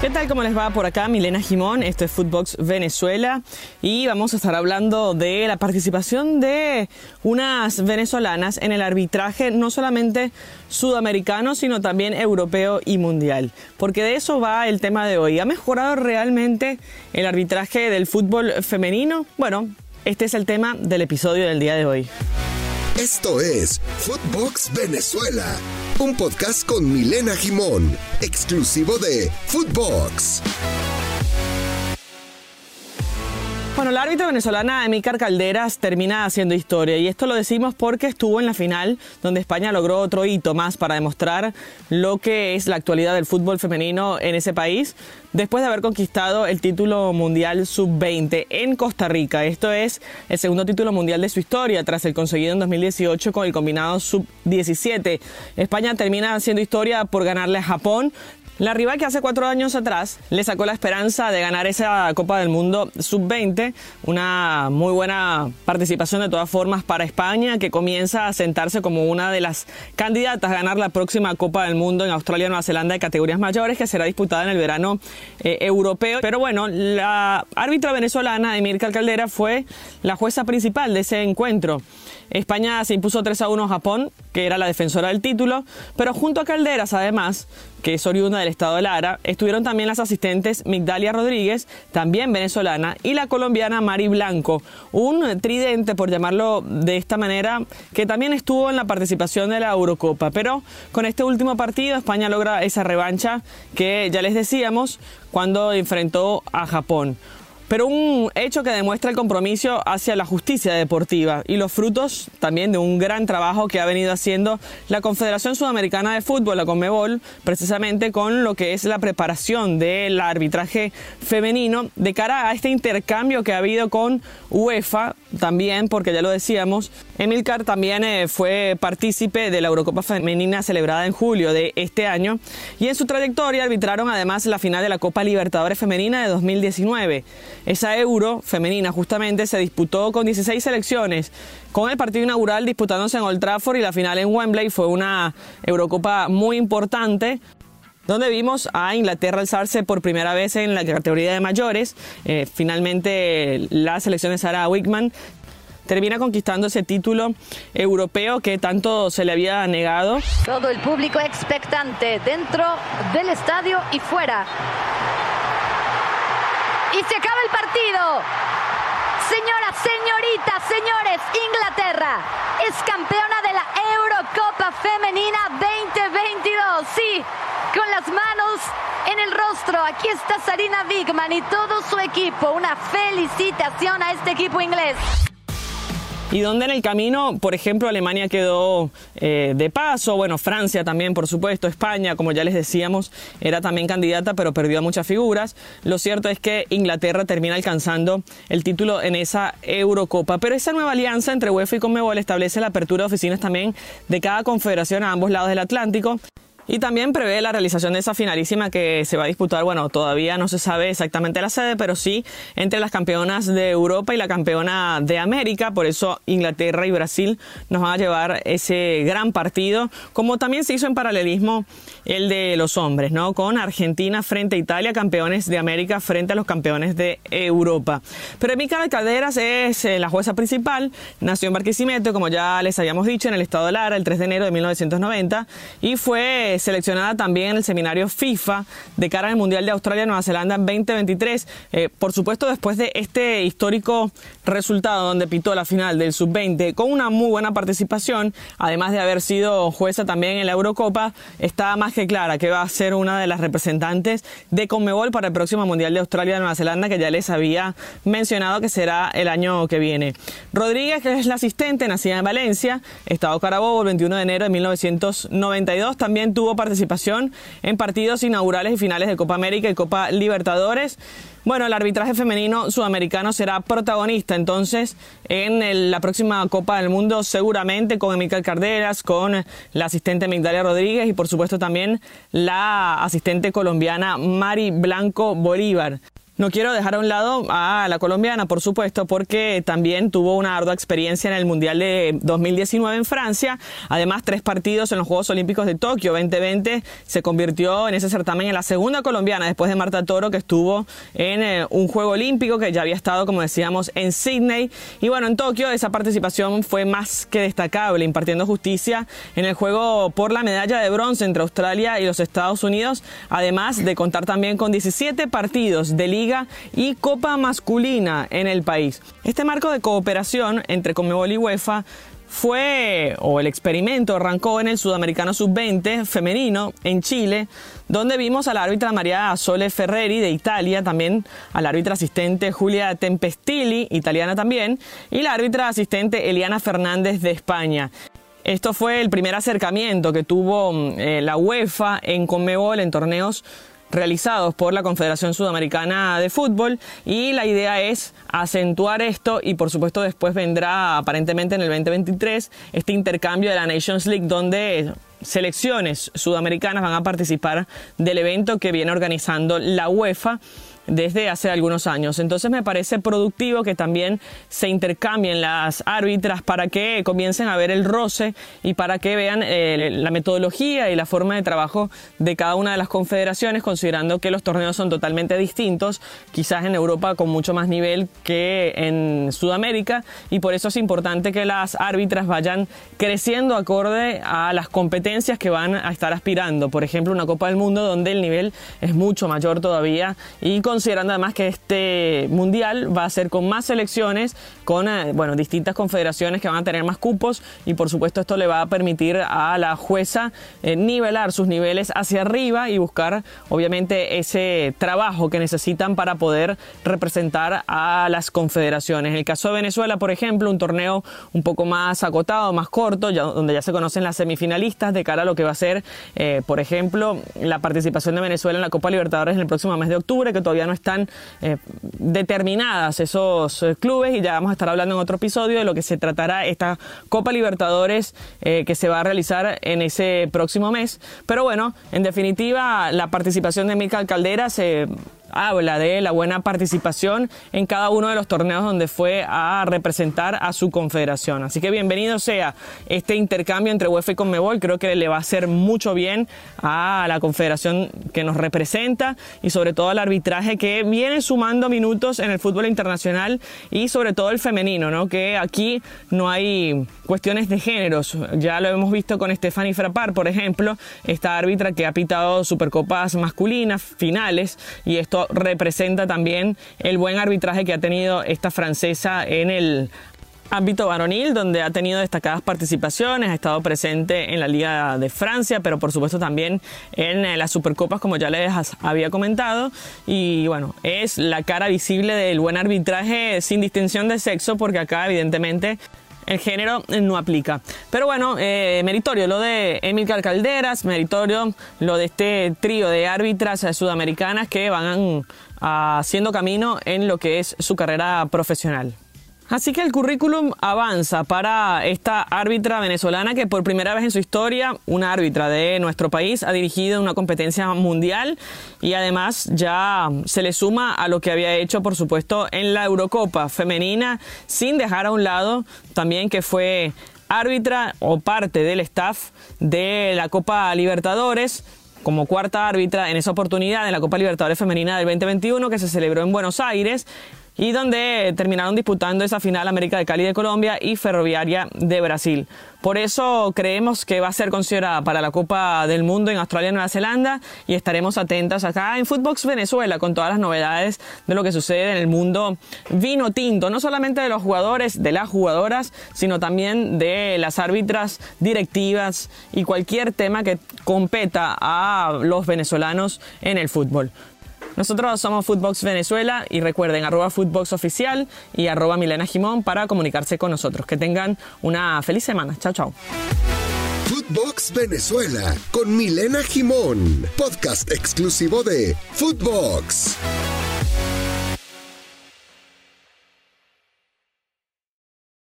¿Qué tal? ¿Cómo les va por acá? Milena Jimón, esto es Footbox Venezuela y vamos a estar hablando de la participación de unas venezolanas en el arbitraje no solamente sudamericano, sino también europeo y mundial. Porque de eso va el tema de hoy. ¿Ha mejorado realmente el arbitraje del fútbol femenino? Bueno, este es el tema del episodio del día de hoy. Esto es Footbox Venezuela, un podcast con Milena Jimón, exclusivo de Footbox. Bueno, la árbitra venezolana Emícar Calderas termina haciendo historia y esto lo decimos porque estuvo en la final donde España logró otro hito más para demostrar lo que es la actualidad del fútbol femenino en ese país después de haber conquistado el título mundial sub-20 en Costa Rica. Esto es el segundo título mundial de su historia tras el conseguido en 2018 con el combinado sub-17. España termina haciendo historia por ganarle a Japón la rival que hace cuatro años atrás le sacó la esperanza de ganar esa Copa del Mundo sub-20, una muy buena participación de todas formas para España, que comienza a sentarse como una de las candidatas a ganar la próxima Copa del Mundo en Australia Nueva Zelanda de categorías mayores, que será disputada en el verano eh, europeo. Pero bueno, la árbitra venezolana, Emilcar Caldera, fue la jueza principal de ese encuentro. España se impuso 3 a 1 a Japón, que era la defensora del título, pero junto a Calderas, además, que es oriunda del estado de Lara, estuvieron también las asistentes Migdalia Rodríguez, también venezolana, y la colombiana Mari Blanco, un tridente, por llamarlo de esta manera, que también estuvo en la participación de la Eurocopa. Pero con este último partido, España logra esa revancha que ya les decíamos cuando enfrentó a Japón pero un hecho que demuestra el compromiso hacia la justicia deportiva y los frutos también de un gran trabajo que ha venido haciendo la Confederación Sudamericana de Fútbol, la CONMEBOL, precisamente con lo que es la preparación del arbitraje femenino de cara a este intercambio que ha habido con UEFA también, porque ya lo decíamos, Emilcar también eh, fue partícipe de la Eurocopa Femenina celebrada en julio de este año y en su trayectoria arbitraron además la final de la Copa Libertadores Femenina de 2019. Esa Euro femenina justamente se disputó con 16 selecciones, con el partido inaugural disputándose en Old Trafford y la final en Wembley fue una Eurocopa muy importante donde vimos a Inglaterra alzarse por primera vez en la categoría de mayores. Eh, finalmente la selección de Sarah Wickman termina conquistando ese título europeo que tanto se le había negado. Todo el público expectante dentro del estadio y fuera. Y se acaba el partido. Señoras, señoritas, señores, Inglaterra es campeona de la Eurocopa Femenina 2022. Sí, con las manos en el rostro. Aquí está Sarina Wigman y todo su equipo. Una felicitación a este equipo inglés y donde en el camino, por ejemplo, Alemania quedó eh, de paso, bueno, Francia también, por supuesto, España, como ya les decíamos, era también candidata, pero perdió a muchas figuras. Lo cierto es que Inglaterra termina alcanzando el título en esa Eurocopa. Pero esa nueva alianza entre UEFA y Conmebol establece la apertura de oficinas también de cada confederación a ambos lados del Atlántico. Y también prevé la realización de esa finalísima que se va a disputar, bueno, todavía no se sabe exactamente la sede, pero sí entre las campeonas de Europa y la campeona de América. Por eso Inglaterra y Brasil nos van a llevar ese gran partido, como también se hizo en paralelismo el de los hombres, ¿no? Con Argentina frente a Italia, campeones de América frente a los campeones de Europa. Pero Mica Calderas es eh, la jueza principal, nació en Barquisimeto, como ya les habíamos dicho, en el estado de Lara el 3 de enero de 1990 y fue seleccionada también en el seminario FIFA de cara al Mundial de Australia-Nueva Zelanda en 2023. Eh, por supuesto, después de este histórico resultado donde pitó la final del Sub-20 con una muy buena participación, además de haber sido jueza también en la Eurocopa, está más que clara que va a ser una de las representantes de Conmebol para el próximo Mundial de Australia-Nueva Zelanda que ya les había mencionado que será el año que viene. Rodríguez, que es la asistente, nacida en Valencia, Estado Carabobo, el 21 de enero de 1992, también tuvo participación en partidos inaugurales y finales de Copa América y Copa Libertadores. Bueno, el arbitraje femenino sudamericano será protagonista entonces en la próxima Copa del Mundo, seguramente con Emilcar Carderas, con la asistente Migdalia Rodríguez y por supuesto también la asistente colombiana Mari Blanco Bolívar. No quiero dejar a un lado a la colombiana, por supuesto, porque también tuvo una ardua experiencia en el Mundial de 2019 en Francia. Además, tres partidos en los Juegos Olímpicos de Tokio 2020 se convirtió en ese certamen en la segunda colombiana después de Marta Toro, que estuvo en eh, un Juego Olímpico que ya había estado, como decíamos, en Sydney. Y bueno, en Tokio esa participación fue más que destacable, impartiendo justicia en el juego por la medalla de bronce entre Australia y los Estados Unidos, además de contar también con 17 partidos de liga y Copa Masculina en el país. Este marco de cooperación entre Conmebol y UEFA fue, o el experimento arrancó en el Sudamericano Sub-20 femenino en Chile, donde vimos a la árbitra María Sole Ferreri de Italia, también a la árbitra asistente Julia Tempestilli, italiana también, y la árbitra asistente Eliana Fernández de España. Esto fue el primer acercamiento que tuvo mm, eh, la UEFA en Conmebol en torneos realizados por la Confederación Sudamericana de Fútbol y la idea es acentuar esto y por supuesto después vendrá aparentemente en el 2023 este intercambio de la Nations League donde selecciones sudamericanas van a participar del evento que viene organizando la UEFA desde hace algunos años. Entonces me parece productivo que también se intercambien las árbitras para que comiencen a ver el roce y para que vean eh, la metodología y la forma de trabajo de cada una de las confederaciones, considerando que los torneos son totalmente distintos, quizás en Europa con mucho más nivel que en Sudamérica, y por eso es importante que las árbitras vayan creciendo acorde a las competencias que van a estar aspirando. Por ejemplo, una Copa del Mundo donde el nivel es mucho mayor todavía y con considerando además que este mundial va a ser con más selecciones, con eh, bueno, distintas confederaciones que van a tener más cupos y por supuesto esto le va a permitir a la jueza eh, nivelar sus niveles hacia arriba y buscar obviamente ese trabajo que necesitan para poder representar a las confederaciones. En el caso de Venezuela, por ejemplo, un torneo un poco más acotado, más corto, donde ya se conocen las semifinalistas de cara a lo que va a ser, eh, por ejemplo, la participación de Venezuela en la Copa Libertadores en el próximo mes de octubre, que todavía no están eh, determinadas esos eh, clubes y ya vamos a estar hablando en otro episodio de lo que se tratará esta Copa Libertadores eh, que se va a realizar en ese próximo mes. Pero bueno, en definitiva, la participación de Mical Caldera se habla de la buena participación en cada uno de los torneos donde fue a representar a su confederación. Así que bienvenido sea este intercambio entre UEFA y Conmebol. Creo que le va a hacer mucho bien a la confederación que nos representa y sobre todo al arbitraje que viene sumando minutos en el fútbol internacional y sobre todo el femenino, ¿no? que aquí no hay cuestiones de géneros. Ya lo hemos visto con Stephanie Frappar, por ejemplo, esta árbitra que ha pitado supercopas masculinas, finales, y esto representa también el buen arbitraje que ha tenido esta francesa en el ámbito varonil, donde ha tenido destacadas participaciones, ha estado presente en la Liga de Francia, pero por supuesto también en eh, las Supercopas, como ya les había comentado. Y bueno, es la cara visible del buen arbitraje sin distinción de sexo, porque acá evidentemente el género no aplica. Pero bueno, eh, meritorio lo de Emilcar Calderas, meritorio lo de este trío de árbitras sudamericanas que van haciendo camino en lo que es su carrera profesional. Así que el currículum avanza para esta árbitra venezolana que por primera vez en su historia, una árbitra de nuestro país, ha dirigido una competencia mundial y además ya se le suma a lo que había hecho, por supuesto, en la Eurocopa femenina, sin dejar a un lado también que fue árbitra o parte del staff de la Copa Libertadores como cuarta árbitra en esa oportunidad en la Copa Libertadores Femenina del 2021 que se celebró en Buenos Aires y donde terminaron disputando esa final América de Cali de Colombia y Ferroviaria de Brasil. Por eso creemos que va a ser considerada para la Copa del Mundo en Australia y Nueva Zelanda y estaremos atentas acá en Footbox Venezuela con todas las novedades de lo que sucede en el mundo vino tinto, no solamente de los jugadores, de las jugadoras, sino también de las árbitras directivas y cualquier tema que competa a los venezolanos en el fútbol. Nosotros somos Footbox Venezuela y recuerden arroba Oficial y arroba Milena Jimón para comunicarse con nosotros. Que tengan una feliz semana. Chao, chao. Footbox Venezuela con Milena Jimón, podcast exclusivo de Footbox.